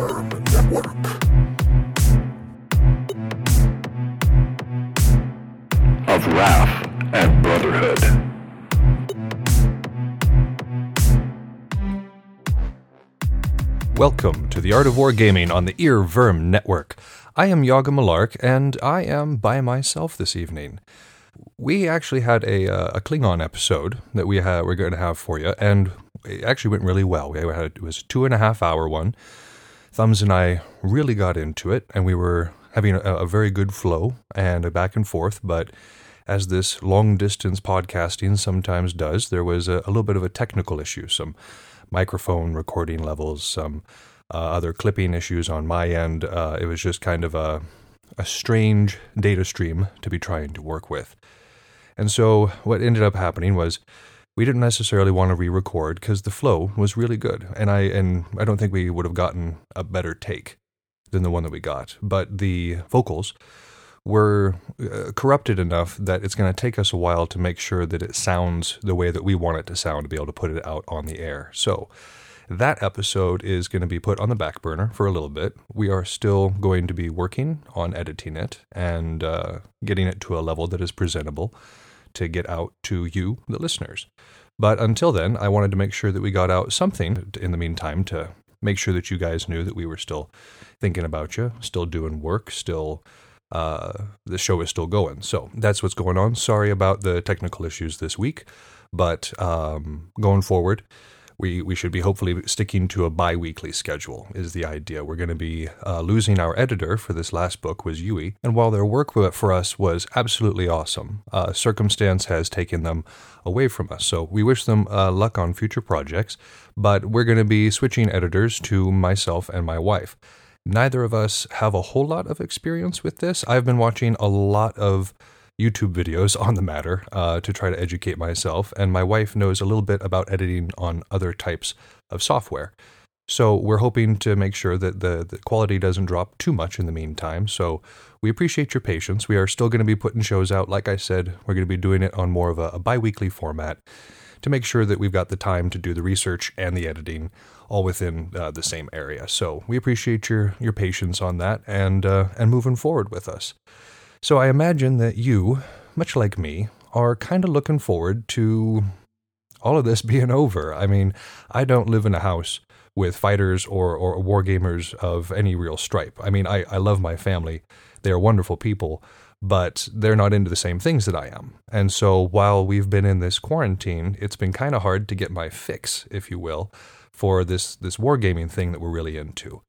Earworm Network. Of Rath and Brotherhood. Welcome to the Art of Wargaming on the Earworm Network. I am Yaga Malark, and I am by myself this evening. We actually had a, uh, a Klingon episode that we ha- we're going to have for you, and it actually went really well. We had it was a two and a half hour one. Thumbs and I really got into it, and we were having a, a very good flow and a back and forth. But as this long distance podcasting sometimes does, there was a, a little bit of a technical issue, some microphone recording levels, some uh, other clipping issues on my end. Uh, it was just kind of a, a strange data stream to be trying to work with. And so what ended up happening was we didn't necessarily want to re-record because the flow was really good, and I and I don't think we would have gotten a better take than the one that we got. But the vocals were uh, corrupted enough that it's going to take us a while to make sure that it sounds the way that we want it to sound to be able to put it out on the air. So that episode is going to be put on the back burner for a little bit. We are still going to be working on editing it and uh, getting it to a level that is presentable to get out to you, the listeners. But until then, I wanted to make sure that we got out something in the meantime to make sure that you guys knew that we were still thinking about you, still doing work, still uh, the show is still going. So that's what's going on. Sorry about the technical issues this week, but um, going forward, we, we should be hopefully sticking to a bi-weekly schedule is the idea. We're going to be uh, losing our editor for this last book was yui. And while their work for us was absolutely awesome uh, circumstance has taken them away from us. So we wish them uh, luck on future projects but we're going to be switching editors to myself and my wife. Neither of us have a whole lot of experience with this. I've been watching a lot of YouTube videos on the matter uh, to try to educate myself, and my wife knows a little bit about editing on other types of software. So we're hoping to make sure that the, the quality doesn't drop too much in the meantime. So we appreciate your patience. We are still going to be putting shows out. Like I said, we're going to be doing it on more of a, a bi weekly format to make sure that we've got the time to do the research and the editing all within uh, the same area. So we appreciate your your patience on that and uh, and moving forward with us. So I imagine that you, much like me, are kind of looking forward to all of this being over. I mean, I don't live in a house with fighters or, or war gamers of any real stripe. I mean, I, I love my family. They are wonderful people, but they're not into the same things that I am. And so while we've been in this quarantine, it's been kind of hard to get my fix, if you will, for this, this wargaming thing that we're really into.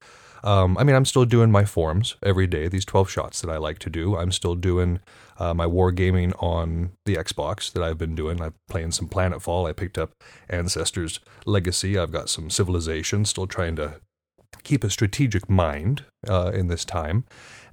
Um, I mean, I'm still doing my forms every day, these 12 shots that I like to do. I'm still doing uh, my wargaming on the Xbox that I've been doing. I'm playing some Planetfall. I picked up Ancestors Legacy. I've got some Civilization, still trying to keep a strategic mind uh, in this time.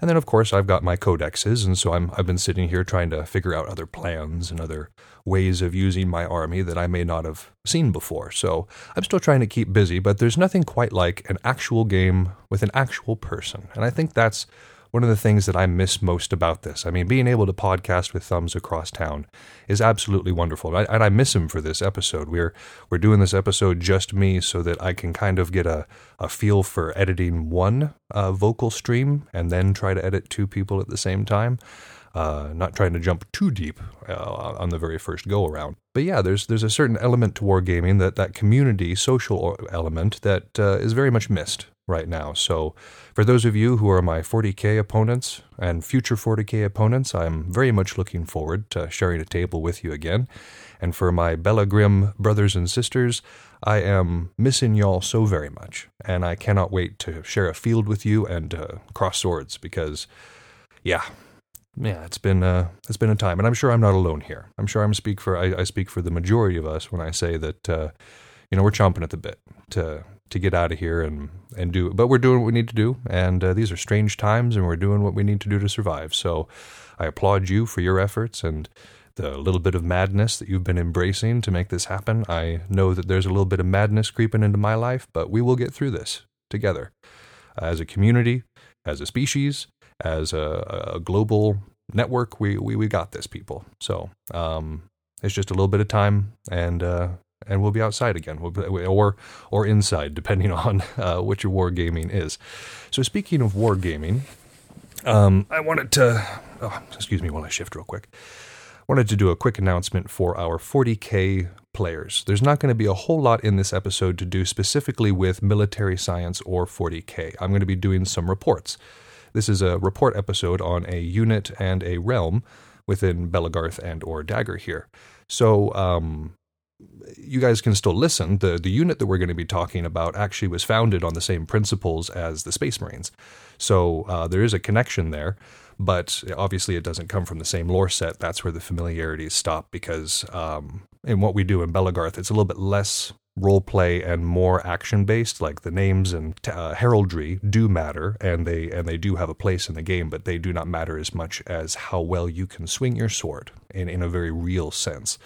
And then, of course, I've got my codexes, and so I'm, I've been sitting here trying to figure out other plans and other ways of using my army that I may not have seen before. So I'm still trying to keep busy, but there's nothing quite like an actual game with an actual person. And I think that's one of the things that I miss most about this. I mean, being able to podcast with thumbs across town is absolutely wonderful. I, and I miss him for this episode. We're we're doing this episode just me so that I can kind of get a, a feel for editing one uh, vocal stream and then try to edit two people at the same time. Uh, not trying to jump too deep uh, on the very first go around. But yeah, there's there's a certain element to wargaming that that community social element that uh, is very much missed right now. So, for those of you who are my 40k opponents and future 40k opponents, I'm very much looking forward to sharing a table with you again. And for my Belegarth brothers and sisters, I am missing y'all so very much, and I cannot wait to share a field with you and uh, cross swords because, yeah, yeah, it's been uh, it's been a time, and I'm sure I'm not alone here. I'm sure I'm speak for I, I speak for the majority of us when I say that uh, you know we're chomping at the bit to to get out of here and and do. But we're doing what we need to do, and uh, these are strange times, and we're doing what we need to do to survive. So, I applaud you for your efforts and the little bit of madness that you've been embracing to make this happen. I know that there's a little bit of madness creeping into my life, but we will get through this together as a community, as a species, as a, a global network. We, we we got this, people. So um, it's just a little bit of time, and uh, and we'll be outside again, or or inside, depending on uh, what your wargaming is. So, speaking of wargaming, um, I wanted to, oh, excuse me while I shift real quick. Wanted to do a quick announcement for our 40k players. There's not going to be a whole lot in this episode to do specifically with military science or 40k. I'm going to be doing some reports. This is a report episode on a unit and a realm within Belegarth and or Dagorhir. So um, you guys can still listen. The the unit that we're going to be talking about actually was founded on the same principles as the Space Marines. So uh, there is a connection there, but obviously it doesn't come from the same lore set. That's where the familiarities stop because um, in what we do in Belegarth, it's a little bit less role play and more action based like the names and uh, heraldry do matter and they and they do have a place in the game but they do not matter as much as how well you can swing your sword in in a very real sense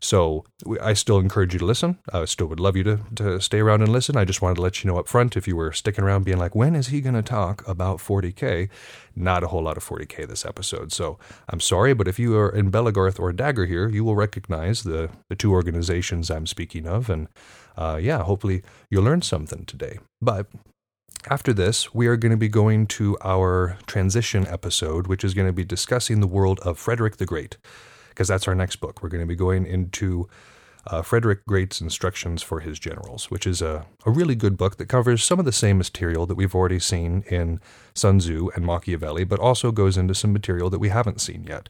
so I still encourage you to listen. I still would love you to, to stay around and listen. I just wanted to let you know up front if you were sticking around being like, when is he going to talk about 40K? Not a whole lot of 40K this episode. So I'm sorry, but if you are in Belegarth or Dagorhir, you will recognize the, the two organizations I'm speaking of. And uh, yeah, hopefully you'll learn something today. But after this, we are going to be going to our transition episode, which is going to be discussing the world of Frederick the Great because that's our next book. We're going to be going into uh, Frederick Great's instructions for his generals, which is a, a really good book that covers some of the same material that we've already seen in Sun Tzu and Machiavelli, but also goes into some material that we haven't seen yet.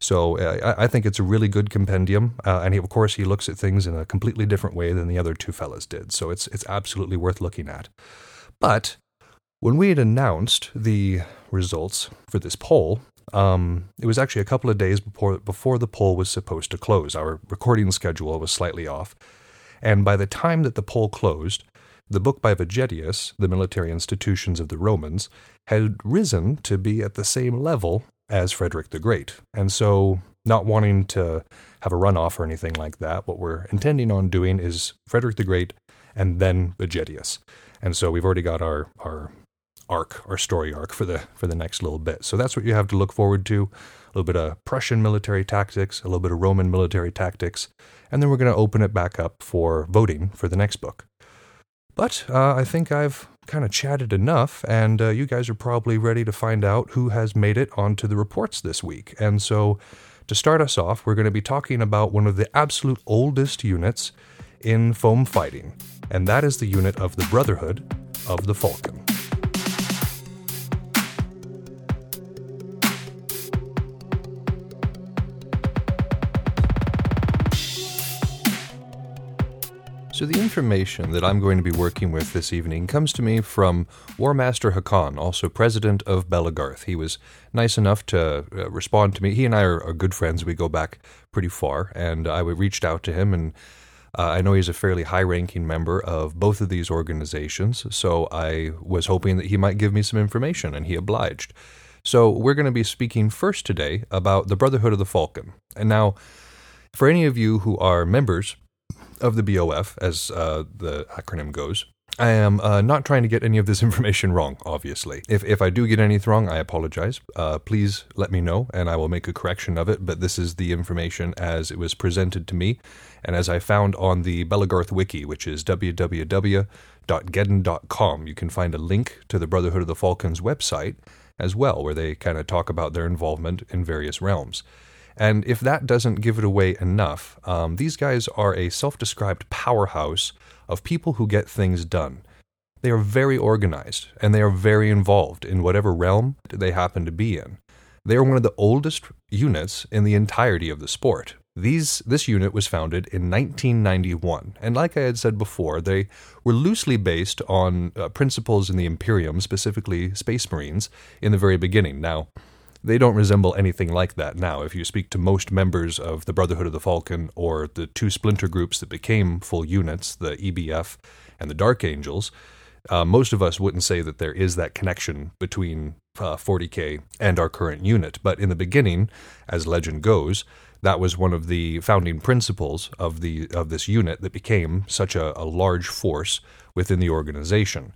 So uh, I think it's a really good compendium, uh, and he, of course he looks at things in a completely different way than the other two fellas did. So it's it's absolutely worth looking at. But when we had announced the results for this poll, um, it was actually a couple of days before before the poll was supposed to close. Our recording schedule was slightly off, and by the time that the poll closed, the book by Vegetius, The Military Institutions of the Romans, had risen to be at the same level as Frederick the Great. And so, not wanting to have a runoff or anything like that, what we're intending on doing is Frederick the Great and then Vegetius. And so we've already got our, our arc or story arc for the for the next little bit. So that's what you have to look forward to. A little bit of Prussian military tactics, a little bit of Roman military tactics, and then we're going to open it back up for voting for the next book. But uh, I think I've kind of chatted enough, and uh, you guys are probably ready to find out who has made it onto the reports this week. And so, to start us off, we're going to be talking about one of the absolute oldest units in foam fighting, and that is the unit of the Brotherhood of the Falcon. So, the information that I'm going to be working with this evening comes to me from War Master Hakan, also president of Belegarth. He was nice enough to uh, respond to me. He and I are, are, good friends. We go back pretty far, and I reached out to him, and uh, I know he's a fairly high ranking member of both of these organizations, so I was hoping that he might give me some information, and he obliged. So, we're going to be speaking first today about the Brotherhood of the Falcon. And now, for any of you who are members of the BOF, as uh, the acronym goes. I am uh, not trying to get any of this information wrong, obviously. If, if I do get anything wrong, I apologize. Uh, please let me know and I will make a correction of it. But this is the information as it was presented to me and as I found on the Belegarth Wiki, which is www.geddon.com. You can find a link to the Brotherhood of the Falcons website as well, where they kind of talk about their involvement in various realms. And if that doesn't give it away enough, um, these guys are a self described powerhouse of people who get things done. They are very organized and they are very involved in whatever realm they happen to be in. They are one of the oldest units in the entirety of the sport. These, this unit was founded in 1991, and like I had said before, they were loosely based on uh, principles in the Imperium, specifically Space Marines, in the very beginning. Now, they don't resemble anything like that now. If you speak to most members of the Brotherhood of the Falcon or the two splinter groups that became full units, the EBF and the Dark Angels, uh, most of us wouldn't say that there is that connection between uh, 40k and our current unit. But in the beginning, as legend goes, that was one of the founding principles of the of this unit that became such a, a large force within the organization.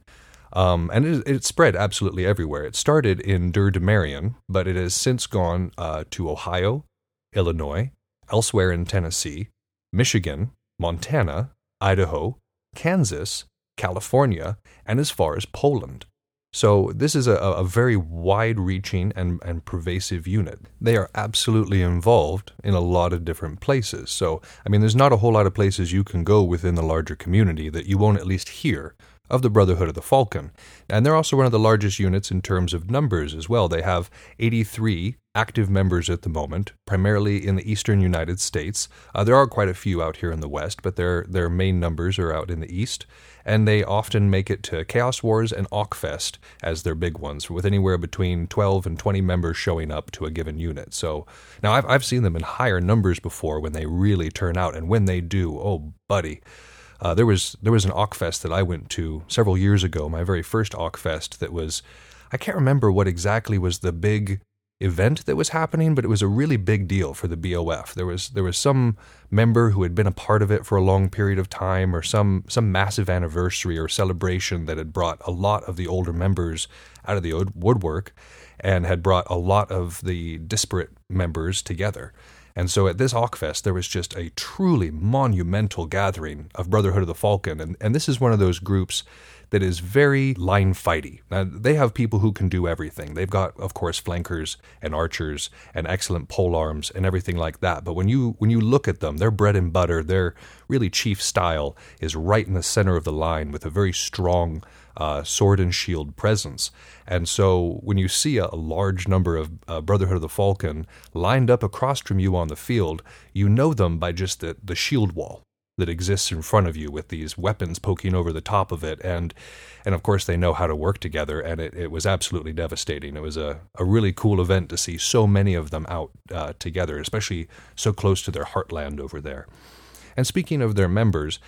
Um, and it, it, spread absolutely everywhere. It started in Dur Marion, but it has since gone uh, to Ohio, Illinois, elsewhere in Tennessee, Michigan, Montana, Idaho, Kansas, California, and as far as Poland. So this is a, a very wide-reaching and, and pervasive unit. They are absolutely involved in a lot of different places. So I mean, there's not a whole lot of places you can go within the larger community that you won't at least hear of the Brotherhood of the Falcon. And they're also one of the largest units in terms of numbers as well. They have 83 active members at the moment, primarily in the eastern United States. Uh, there are quite a few out here in the west, but their their main numbers are out in the east, and they often make it to Chaos Wars and Aukfest as their big ones, with anywhere between 12 and 20 members showing up to a given unit. So now I've I've seen them in higher numbers before when they really turn out, and when they do, oh buddy. Uh, there was there was an Aukfest that I went to several years ago, my very first Aukfest. That was, I can't remember what exactly was the big event that was happening, but it was a really big deal for the BOF. There was there was some member who had been a part of it for a long period of time, or some some massive anniversary or celebration that had brought a lot of the older members out of the woodwork, and had brought a lot of the disparate members together. And so at this Aukfest, there was just a truly monumental gathering of Brotherhood of the Falcon. And, and this is one of those groups that is very line fighty. Now, they have people who can do everything. They've got, of course, flankers and archers and excellent pole arms and everything like that. But when you when you look at them, their bread and butter, their really chief style is right in the center of the line with a very strong uh, sword and shield presence. And so when you see a, a large number of uh, Brotherhood of the Falcon lined up across from you on the field, you know them by just the, the shield wall that exists in front of you with these weapons poking over the top of it. And and of course they know how to work together and it, it was absolutely devastating. It was a, a really cool event to see so many of them out uh, together especially so close to their heartland over there and speaking of their members,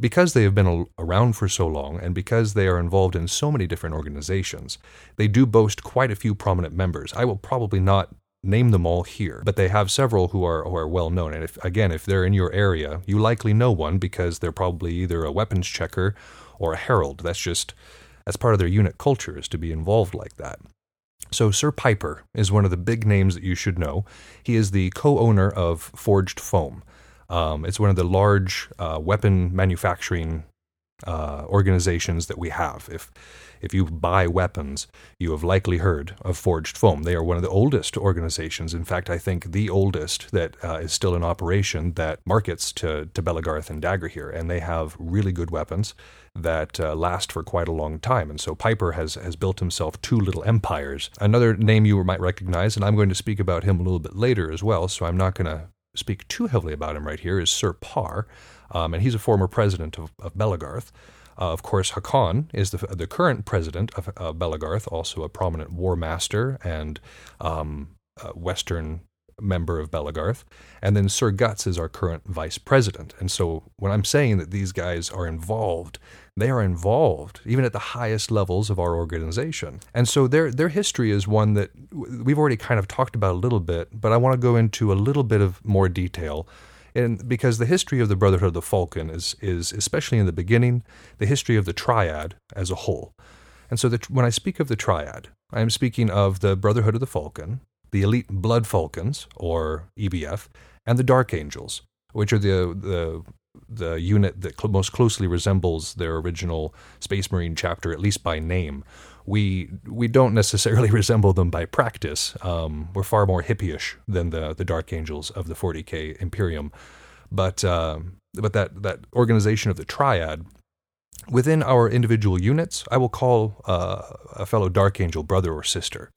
because they have been around for so long and because they are involved in so many different organizations, they do boast quite a few prominent members. I will probably not name them all here, but they have several who are, who are well known. And if, again, if they're in your area, you likely know one because they're probably either a weapons checker or a herald. That's just, that's part of their unit culture is to be involved like that. So, Sir Piper is one of the big names that you should know. He is the co owner of Forged Foam. Um, it's one of the large uh, weapon manufacturing uh, organizations that we have. If if you buy weapons, you have likely heard of Forged Foam. They are one of the oldest organizations. In fact, I think the oldest that uh, is still in operation that markets to to Belegarth and Dagorhir, and they have really good weapons that uh, last for quite a long time. And so Piper has has built himself two little empires. Another name you might recognize, and I'm going to speak about him a little bit later as well. So I'm not going to speak too heavily about him right here is Sir Parr, um, and he's a former president of, of Belegarth. Uh, of course, Haakon is the, the current president of uh, Belegarth, also a prominent war master and um, Western member of Belegarth. And then Sir Guts is our current vice president. And so when I'm saying that these guys are involved, they are involved even at the highest levels of our organization. And so their their history is one that we've already kind of talked about a little bit, but I want to go into a little bit of more detail. And because the history of the Brotherhood of the Falcon is is especially in the beginning, the history of the Triad as a whole. And so the, when I speak of the Triad, I am speaking of the Brotherhood of the Falcon, the Elite Blood Falcons, or EBF, and the Dark Angels, which are the, the, the unit that cl- most closely resembles their original Space Marine chapter, at least by name. We, we don't necessarily resemble them by practice. Um, we're far more hippie-ish than the, the Dark Angels of the 40k Imperium. But, uh, but that, that organization of the Triad within our individual units, I will call uh, a fellow Dark Angel brother or sister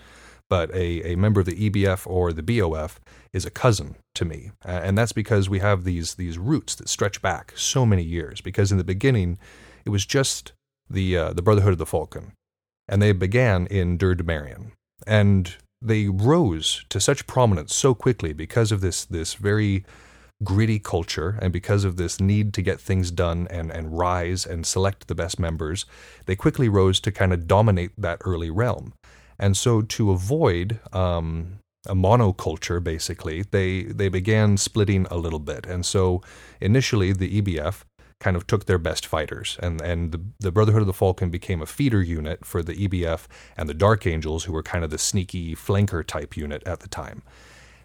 but a, a member of the EBF or the BOF is a cousin to me. And that's because we have these, these roots that stretch back so many years. Because in the beginning, it was just the, uh, the Brotherhood of the Falcon. And they began in Dur. And they rose to such prominence so quickly because of this, this very gritty culture and because of this need to get things done and, and rise and select the best members, they quickly rose to kind of dominate that early realm. And so, to avoid um, a monoculture, basically, they, they began splitting a little bit. And so, initially, the EBF kind of took their best fighters, and, and the, the Brotherhood of the Falcon became a feeder unit for the EBF and the Dark Angels, who were kind of the sneaky flanker type unit at the time.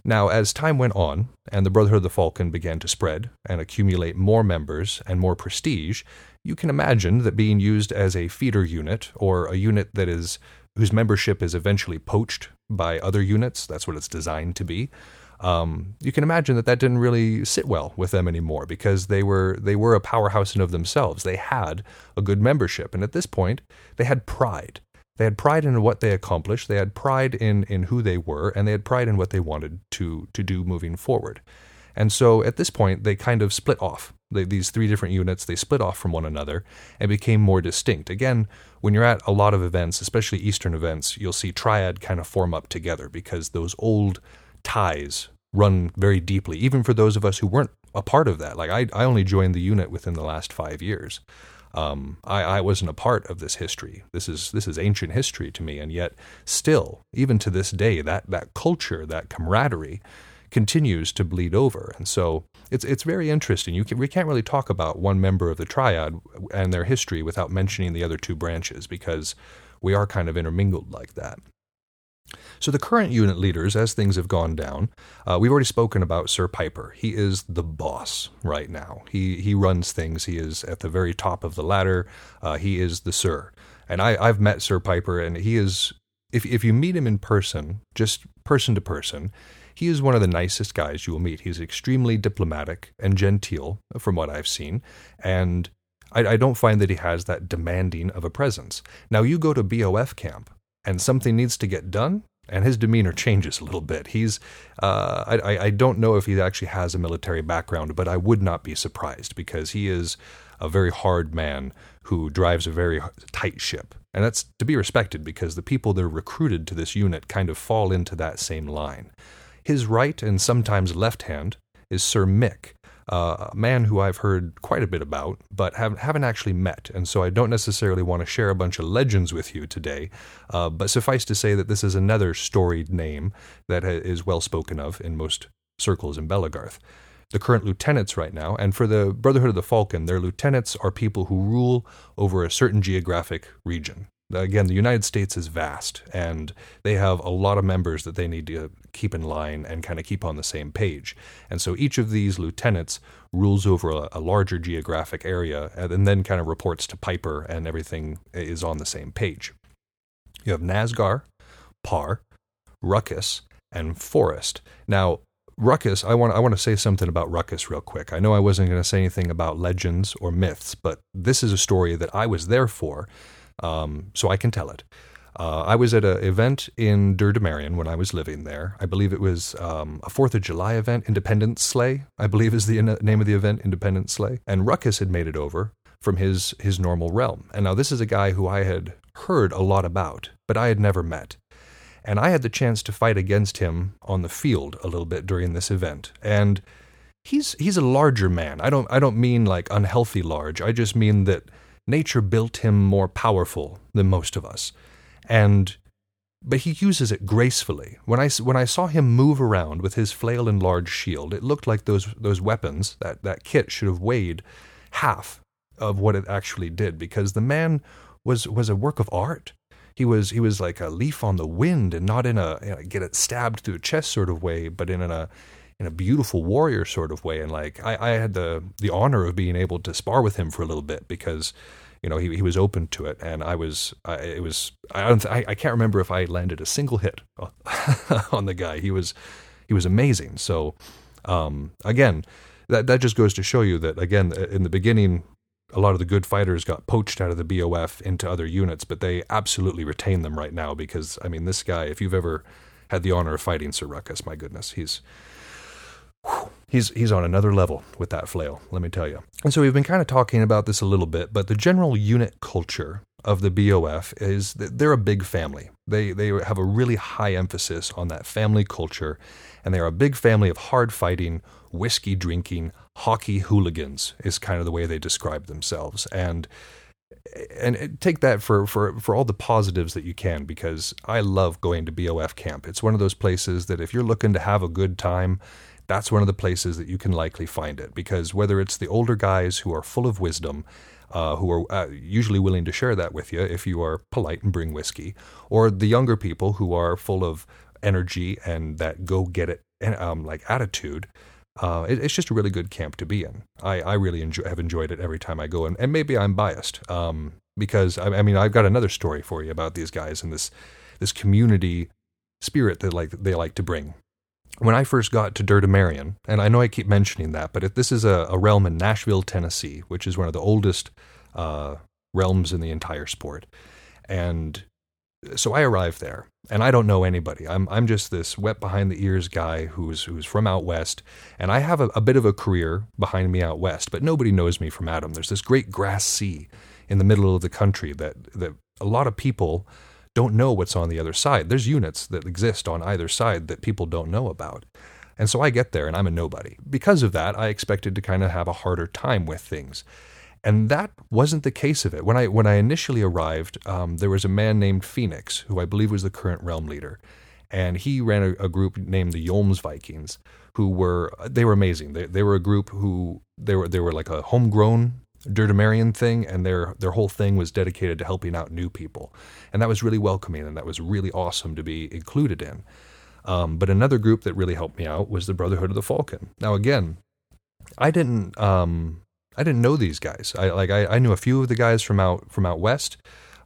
Now, as time went on and the Brotherhood of the Falcon began to spread and accumulate more members and more prestige, you can imagine that being used as a feeder unit or a unit that is whose membership is eventually poached by other units, that's what it's designed to be. Um, you can imagine that that didn't really sit well with them anymore because they were they were a powerhouse in of themselves. They had a good membership, and at this point, they had pride. They had pride in what they accomplished. They had pride in in who they were, and they had pride in what they wanted to to do moving forward. And so at this point, they kind of split off. They, these three different units, they split off from one another and became more distinct. Again, when you're at a lot of events, especially Eastern events, you'll see Triad kind of form up together because those old ties run very deeply, even for those of us who weren't a part of that. Like I, I only joined the unit within the last five years. Um, I, I wasn't a part of this history. This is this is ancient history to me, and yet still, even to this day, that that culture, that camaraderie, continues to bleed over. And so it's it's very interesting. You can, we can't really talk about one member of the triad and their history without mentioning the other two branches because we are kind of intermingled like that. So, the current unit leaders, as things have gone down, uh, we've already spoken about Sir Piper. He is the boss right now. He, he runs things. He is at the very top of the ladder. Uh, he is the Sir. And I, I've met Sir Piper, and he is, if, if you meet him in person, just person to person, he is one of the nicest guys you will meet. He's extremely diplomatic and genteel, from what I've seen. And I, I don't find that he has that demanding of a presence. Now, you go to BOF camp, and something needs to get done, and his demeanor changes a little bit. He's, uh, I, I don't know if he actually has a military background, but I would not be surprised because he is a very hard man who drives a very tight ship. And that's to be respected because the people that are recruited to this unit kind of fall into that same line. His right and sometimes left hand is Sir Mick, uh, a man who I've heard quite a bit about, but have, haven't actually met. And so I don't necessarily want to share a bunch of legends with you today. Uh, but suffice to say that this is another storied name that is well spoken of in most circles in Belegarth. The current lieutenants, right now, and for the Brotherhood of the Falcon, their lieutenants are people who rule over a certain geographic region. Again, the United States is vast, and they have a lot of members that they need to keep in line and kind of keep on the same page. And so each of these lieutenants rules over a, a larger geographic area and then kind of reports to Piper, and everything is on the same page. You have Nazgar, Par, Ruckus, and Forest. Now, Ruckus, I want I want to say something about Ruckus real quick. I know I wasn't going to say anything about legends or myths, but this is a story that I was there for um, so I can tell it. Uh, I was at an event in Dur Marion when I was living there. I believe it was um, a Fourth of July event, Independence Sleigh, I believe is the name of the event, Independence Sleigh. And Ruckus had made it over from his his normal realm. And now this is a guy who I had heard a lot about, but I had never met. And I had the chance to fight against him on the field a little bit during this event. And he's he's a larger man. I don't I don't mean like unhealthy large. I just mean that nature built him more powerful than most of us. And but he uses it gracefully. When I, when I saw him move around with his flail and large shield, it looked like those, those weapons, that, that kit, should have weighed half of what it actually did because the man was, was a work of art. He was, he was like a leaf on the wind and not in a you know, get it stabbed through the chest sort of way, but in a, in a beautiful warrior sort of way. And like I, I had the the honor of being able to spar with him for a little bit because you know he, he was open to it. And i was I, it was I, don't I, I can't remember if i landed a single hit on the guy. He was he was amazing. So um, again that that just goes to show you that again in the beginning a lot of the good fighters got poached out of the BOF into other units but they absolutely retain them right now because i mean this guy if you've ever had the honor of fighting sir ruckus my goodness he's he's he's on another level with that flail, let me tell you. And so we've been kind of talking about this a little bit, but the general unit culture of the BOF is that they're a big family. They they have a really high emphasis on that family culture, and they are a big family of hard fighting, whiskey drinking, hockey hooligans is kind of the way they describe themselves. And and take that for, for, for all the positives that you can because I love going to BOF camp. It's one of those places that if you're looking to have a good time that's one of the places that you can likely find it because whether it's the older guys who are full of wisdom, uh, who are uh, usually willing to share that with you if you are polite and bring whiskey, or the younger people who are full of energy and that go get it um, like attitude. Uh, it, it's just a really good camp to be in. I, I really enjoy, have enjoyed it every time I go, and, and maybe I'm biased um, because I, I mean I've got another story for you about these guys and this this community spirit that like they like to bring. When I first got to Dirty Marion, and I know I keep mentioning that, but if this is a, a realm in Nashville, Tennessee, which is one of the oldest uh, realms in the entire sport, and so I arrived there, and I don't know anybody. I'm I'm just this wet behind the ears guy who's who's from out west, and I have a, a bit of a career behind me out west, but nobody knows me from Adam. There's this great grass sea in the middle of the country that that a lot of people don't know what's on the other side. There's units that exist on either side that people don't know about. And so I get there and I'm a nobody. Because of that, I expected to kind of have a harder time with things. And that wasn't the case of it. When I when I initially arrived, um, there was a man named Phoenix, who I believe was the current realm leader, and he ran a, a group named the Yolms Vikings, who were they were amazing. They they were a group who they were they were like a homegrown Dirtamarian thing, and their their whole thing was dedicated to helping out new people, and that was really welcoming, and that was really awesome to be included in. Um, but another group that really helped me out was the Brotherhood of the Falcon. Now, again, I didn't um, I didn't know these guys. I like I, I knew a few of the guys from out from out west,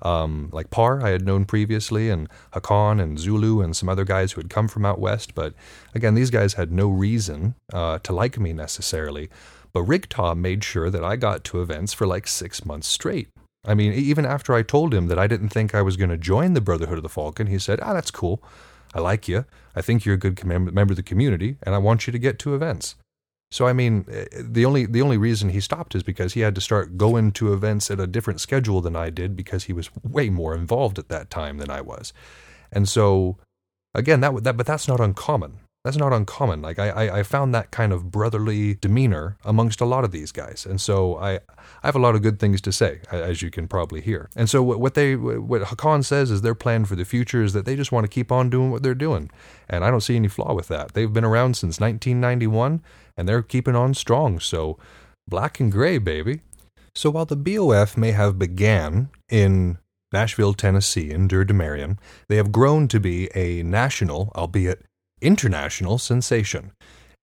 um, like Par I had known previously, and Hakon and Zulu and some other guys who had come from out west. But again, these guys had no reason uh, to like me necessarily. But Rigtaw made sure that I got to events for like six months straight. I mean, even after I told him that I didn't think I was going to join the Brotherhood of the Falcon, he said, "Ah, that's cool. I like you. I think you're a good member of the community, and I want you to get to events." So I mean, eh, the only the only reason he stopped is because he had to start going to events at a different schedule than I did because he was way more involved at that time than I was, and so again that that but that's not uncommon. That's not uncommon. Like I, I, I found that kind of brotherly demeanor amongst a lot of these guys, and so I, I have a lot of good things to say, as you can probably hear. And so what they, what Hakan says is their plan for the future is that they just want to keep on doing what they're doing, and I don't see any flaw with that. They've been around since 1991, and they're keeping on strong. So black and gray, baby. So while the BOF may have began in Nashville, Tennessee, in Dur Marion, they have grown to be a national, albeit international sensation.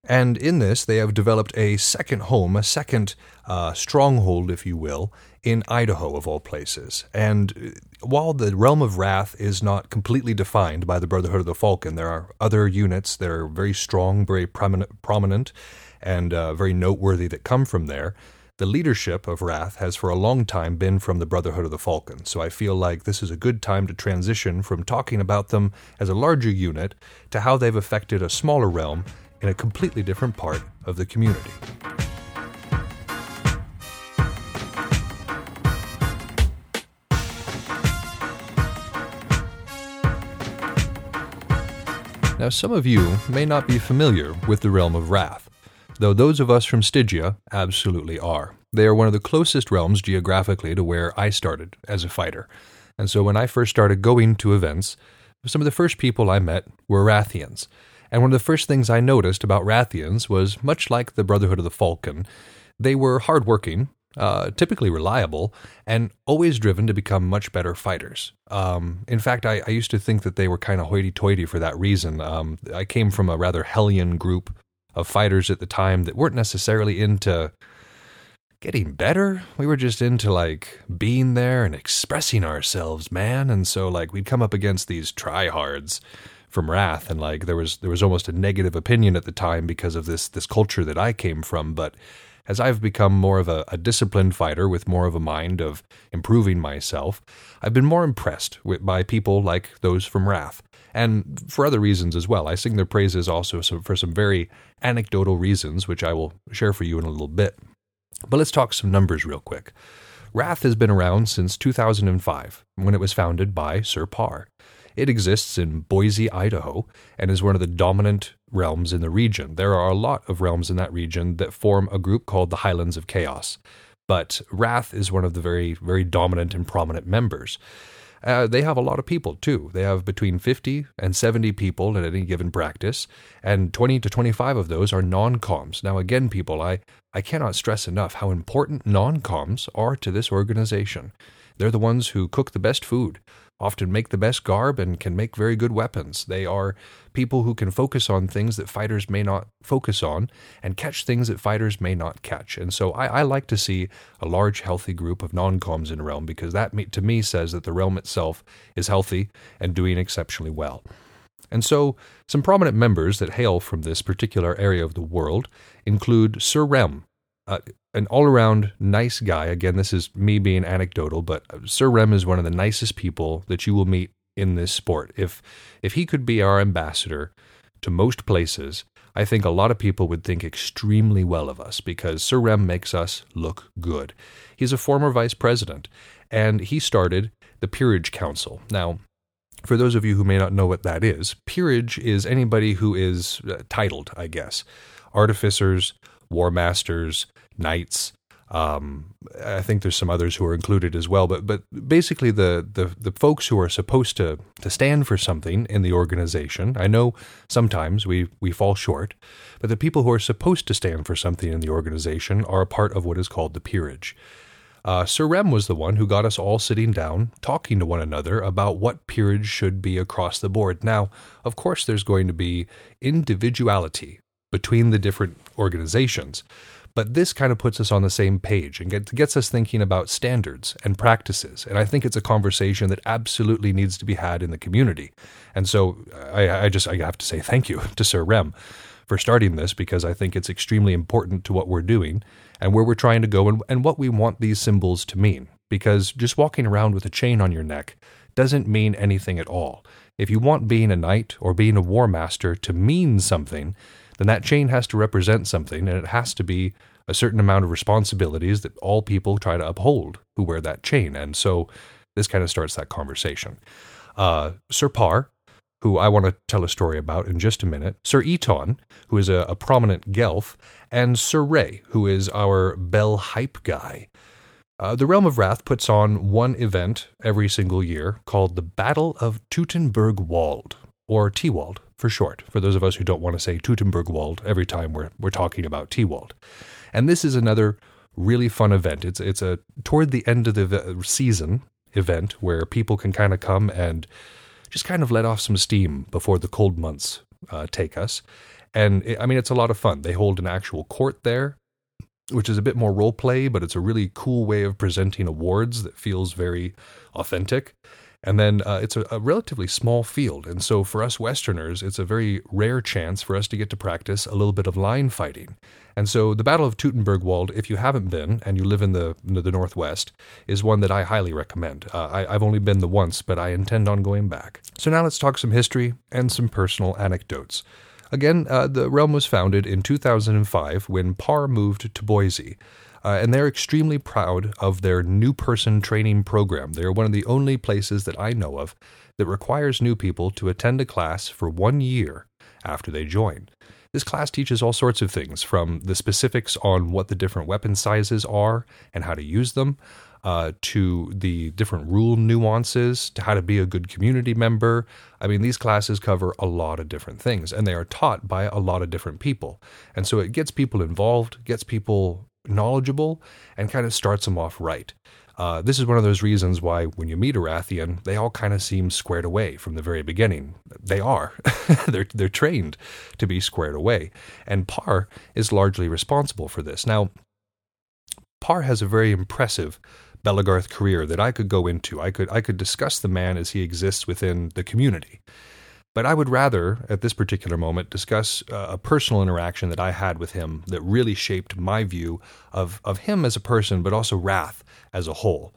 And in this, they have developed a second home, a second uh, stronghold, if you will, in Idaho, of all places. And uh, while the realm of Rath is not completely defined by the Brotherhood of the Falcon, there are other units that are very strong, very prominent, prominent and uh, very noteworthy that come from there. The leadership of Rath has for a long time been from the Brotherhood of the Falcon, so I feel like this is a good time to transition from talking about them as a larger unit to how they've affected a smaller realm in a completely different part of the community. Now, some of you may not be familiar with the realm of Rath though those of us from Stygia absolutely are. They are one of the closest realms geographically to where I started as a fighter. And so when I first started going to events, some of the first people I met were Rathians. And one of the first things I noticed about Rathians was much like the Brotherhood of the Falcon, they were hardworking, uh, typically reliable, and always driven to become much better fighters. Um, in fact, I, I, used to think that they were kind of hoity toity for that reason. Um, I came from a rather hellion group of fighters at the time that weren't necessarily into getting better. We were just into like being there and expressing ourselves, man. And so like we'd come up against these tryhards from Rath and like there was there was almost a negative opinion at the time because of this this culture that I came from, but as I've become more of a, a, disciplined fighter with more of a mind of improving myself, I've been more impressed with, by people like those from Rath and for other reasons as well. I sing their praises also for some very anecdotal reasons, which I will share for you in a little bit. But let's talk some numbers real quick. Rath has been around since 2005, when it was founded by Sir Par. It exists in Boise, Idaho, and is one of the dominant realms in the region. There are a lot of realms in that region that form a group called the Highlands of Chaos, but Rath is one of the very, very dominant and prominent members. Uh, they have a lot of people too. They have between 50 and 70 people at any given practice, and 20 to 25 of those are non coms. Now, again, people, I, I cannot stress enough how important non coms are to this organization. They're the ones who cook the best food, often make the best garb and can make very good weapons. They are people who can focus on things that fighters may not focus on and catch things that fighters may not catch. And so I, I like to see a large, healthy group of non coms in Realm because that to me says that the realm itself is healthy and doing exceptionally well. And so, some prominent members that hail from this particular area of the world include Sir Rem, uh, an all around nice guy. Again, this is me being anecdotal, but Sir Rem is one of the nicest people that you will meet in this sport. If if he could be our ambassador to most places, I think a lot of people would think extremely well of us because Sir Rem makes us look good. He's a former vice president, and he started the Peerage Council. Now, for those of you who may not know what that is, peerage is anybody who is uh, titled, I guess. Artificers, war masters, knights. Um, I think there's some others who are included as well, but but basically the, the the folks who are supposed to to stand for something in the organization. I know sometimes we we fall short, but the people who are supposed to stand for something in the organization are a part of what is called the peerage. Uh, Sir Rem was the one who got us all sitting down, talking to one another about what peerage should be across the board. Now, of course, there's going to be individuality between the different organizations. But this kind of puts us on the same page and get, gets us thinking about standards and practices. And I think it's a conversation that absolutely needs to be had in the community. And so I, I just I have to say thank you to Sir Rem for starting this because I think it's extremely important to what we're doing and where we're trying to go and, and what we want these symbols to mean. Because just walking around with a chain on your neck doesn't mean anything at all. If you want being a knight or being a war master to mean something, then that chain has to represent something and it has to be a certain amount of responsibilities that all people try to uphold who wear that chain. And so this kind of starts that conversation. Uh, Sir Par, who I want to tell a story about in just a minute, Sir Eton, who is a, a prominent Gelf, and Sir Ray, who is our Bell Hype guy. Uh, the Realm of Rath puts on one event every single year called the Battle of Teutonburg Wald, or T-Wald for short, for those of us who don't want to say Teutonburg Wald every time we're, we're talking about T-Wald. And this is another really fun event. It's, it's a toward the end of the season event where people can kind of come and just kind of let off some steam before the cold months uh, take us. And it, I mean, it's a lot of fun. They hold an actual court there, which is a bit more role play, but it's a really cool way of presenting awards that feels very authentic. And then uh, it's a, a, relatively small field. And so for us Westerners, it's a very rare chance for us to get to practice a little bit of line fighting. And so the Battle of Teutonburg Wald, if you haven't been and you live in the, the Northwest, is one that I highly recommend. Uh, I, I've only been the once, but I intend on going back. So now let's talk some history and some personal anecdotes. Again, uh, the realm was founded in 2005 when Parr moved to Boise. Uh, and they're extremely proud of their new person training program. They are one of the only places that I know of that requires new people to attend a class for one year after they join. This class teaches all sorts of things from the specifics on what the different weapon sizes are and how to use them, uh, to the different rule nuances, to how to be a good community member. I mean, these classes cover a lot of different things, and they are taught by a lot of different people. And so it gets people involved, gets people knowledgeable and kind of starts them off right. Uh, this is one of those reasons why when you meet a Rathian, they all kind of seem squared away from the very beginning. They are. they're, they're trained to be squared away. And Par is largely responsible for this. Now, Par has a very impressive Belegarth career that I could go into. I could I could discuss the man as he exists within the community. But I would rather, at this particular moment, discuss uh, a personal interaction that I had with him that really shaped my view of, of him as a person, but also Rath as a whole.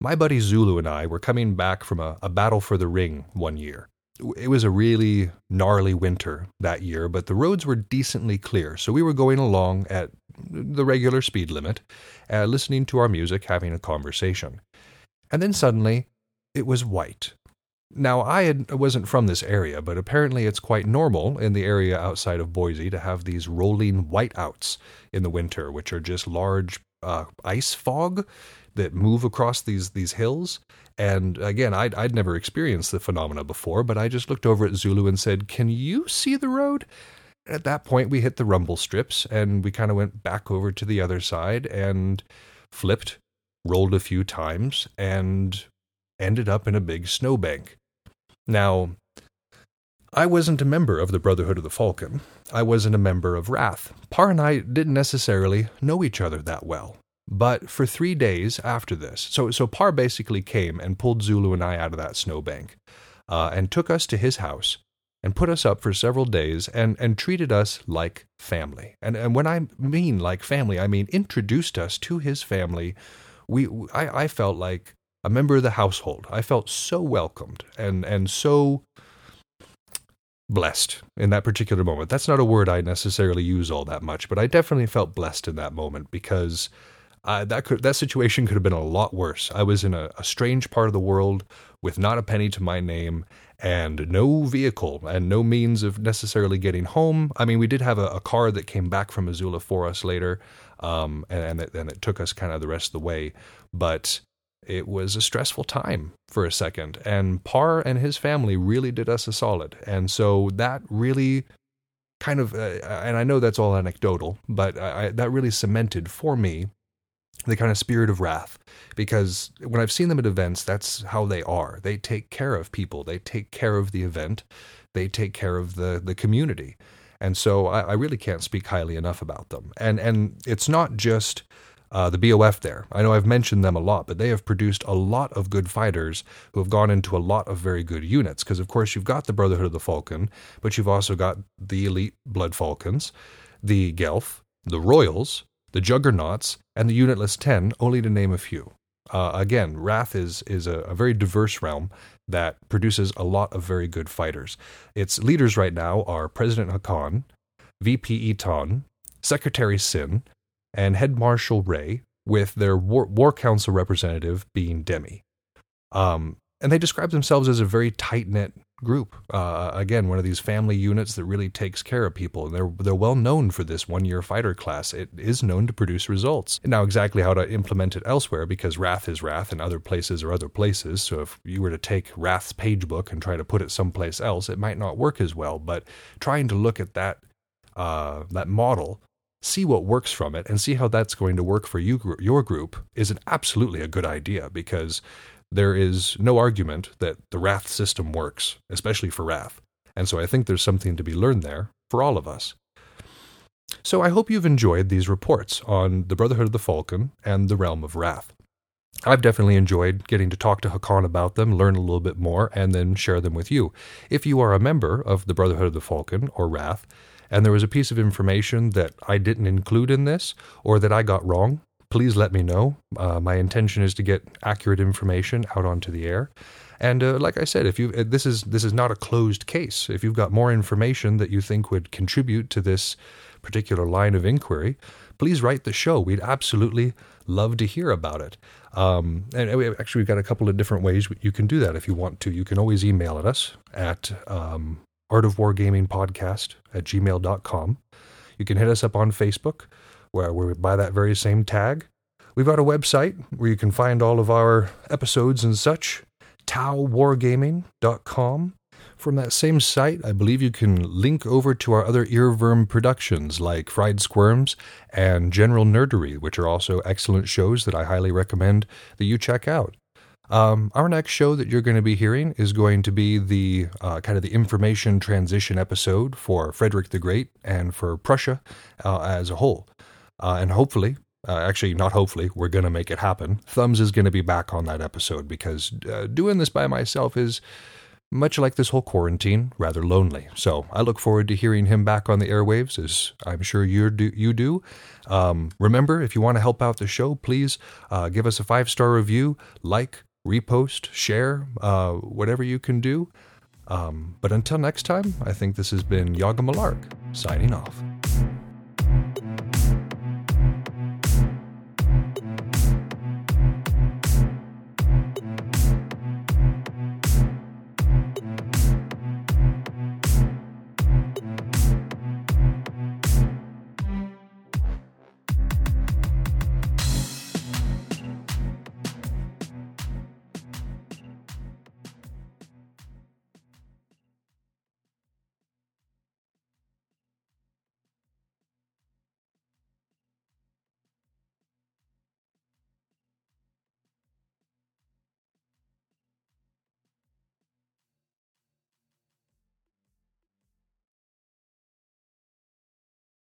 My buddy Zulu and I were coming back from a, a battle for the ring one year. It was a really gnarly winter that year, but the roads were decently clear, so we were going along at the regular speed limit, uh, listening to our music, having a conversation. And then suddenly, it was white now, I had, wasn't from this area, but apparently it's quite normal in the area outside of Boise to have these rolling whiteouts in the winter, which are just large uh, ice fog that move across these these hills. And again, I'd, I'd never experienced the phenomena before, but I just looked over at Zulu and said, Can you see the road? At that point, we hit the rumble strips and we kind of went back over to the other side and flipped, rolled a few times, and ended up in a big snowbank. Now, I wasn't a member of the Brotherhood of the Falcon. I wasn't a member of Rath. Par and I didn't necessarily know each other that well. But for three days after this, so so Par basically came and pulled Zulu and I out of that snowbank, uh, and took us to his house and put us up for several days and and treated us like family. And and when I mean like family, I mean introduced us to his family. We I, I felt like a member of the household. I felt so welcomed and and so blessed in that particular moment. That's not a word I necessarily use all that much, but I definitely felt blessed in that moment because uh, that could that situation could have been a lot worse. I was in a, a strange part of the world with not a penny to my name and no vehicle and no means of necessarily getting home. I mean, we did have a, a car that came back from Missoula for us later, um, and, and it, and it took us kind of the rest of the way, but it was a stressful time for a second. And Parr and his family really did us a solid. And so that really kind of, uh, and I know that's all anecdotal, but I, that really cemented for me the kind of spirit of Rath. Because when I've seen them at events, that's how they are. They take care of people, they take care of the event, they take care of the, the community. And so I, I really can't speak highly enough about them. And and it's not just uh, the BOF there. I know I've mentioned them a lot, but they have produced a lot of good fighters who have gone into a lot of very good units. Because, of course, you've got the Brotherhood of the Falcon, but you've also got the Elite Blood Falcons, the Gelf, the Royals, the Juggernauts, and the Unitless 10, only to name a few. Uh, again, Rath is, is a, a very diverse realm that produces a lot of very good fighters. Its leaders right now are President Hakan, VP Eton, Secretary Sin, and Head Marshal Ray, with their War, War Council representative being Demi. Um, and they describe themselves as a very tight knit group. Uh, again, one of these family units that really takes care of people, and they're they're well known for this one year fighter class. It is known to produce results. Now, exactly how to implement it elsewhere, because Rath is Rath, and other places are other places. So, if you were to take Rath's page book and try to put it someplace else, it might not work as well. But trying to look at that uh, that model see what works from it and see how that's going to work for you your group is an absolutely a good idea because there is no argument that the Rath system works especially for Rath. And so i think there's something to be learned there for all of us. So i hope you've enjoyed these reports on the brotherhood of the falcon and the realm of Rath. I've definitely enjoyed getting to talk to Hakan about them, learn a little bit more, and then share them with you. If you are a member of the Brotherhood of the Falcon or Rath, and there was a piece of information that I didn't include in this or that I got wrong, please let me know. Uh, my intention is to get accurate information out onto the air. And uh, like I said, if you uh, this is this is not a closed case. If you've got more information that you think would contribute to this particular line of inquiry, please write the show. We'd absolutely love to hear about it. Um, and we, actually, we've got a couple of different ways you can do that if you want to. You can always email at us at um, Art of Wargaming Podcast at gmail.com. You can hit us up on Facebook, where we're by that very same tag. We've got a website where you can find all of our episodes and such, taowargaming.com. From that same site, I believe you can link over to our other earVVyrm productions like Fried Squirms and General Nerdery, which are also excellent shows that I highly recommend that you check out. Um, our next show that you're going to be hearing is going to be the uh, kind of the information transition episode for Frederick the Great and for Prussia uh, as a whole. Uh, and hopefully, uh, actually, not hopefully, we're going to make it happen. Thumbs is going to be back on that episode because uh, doing this by myself is much like this whole quarantine, rather lonely. So I look forward to hearing him back on the airwaves, as I'm sure you do. You do. Um, remember, if you want to help out the show, please uh, give us a five star review, like, repost, share, uh, whatever you can do. Um, but until next time, I think this has been Yaga Malark signing off.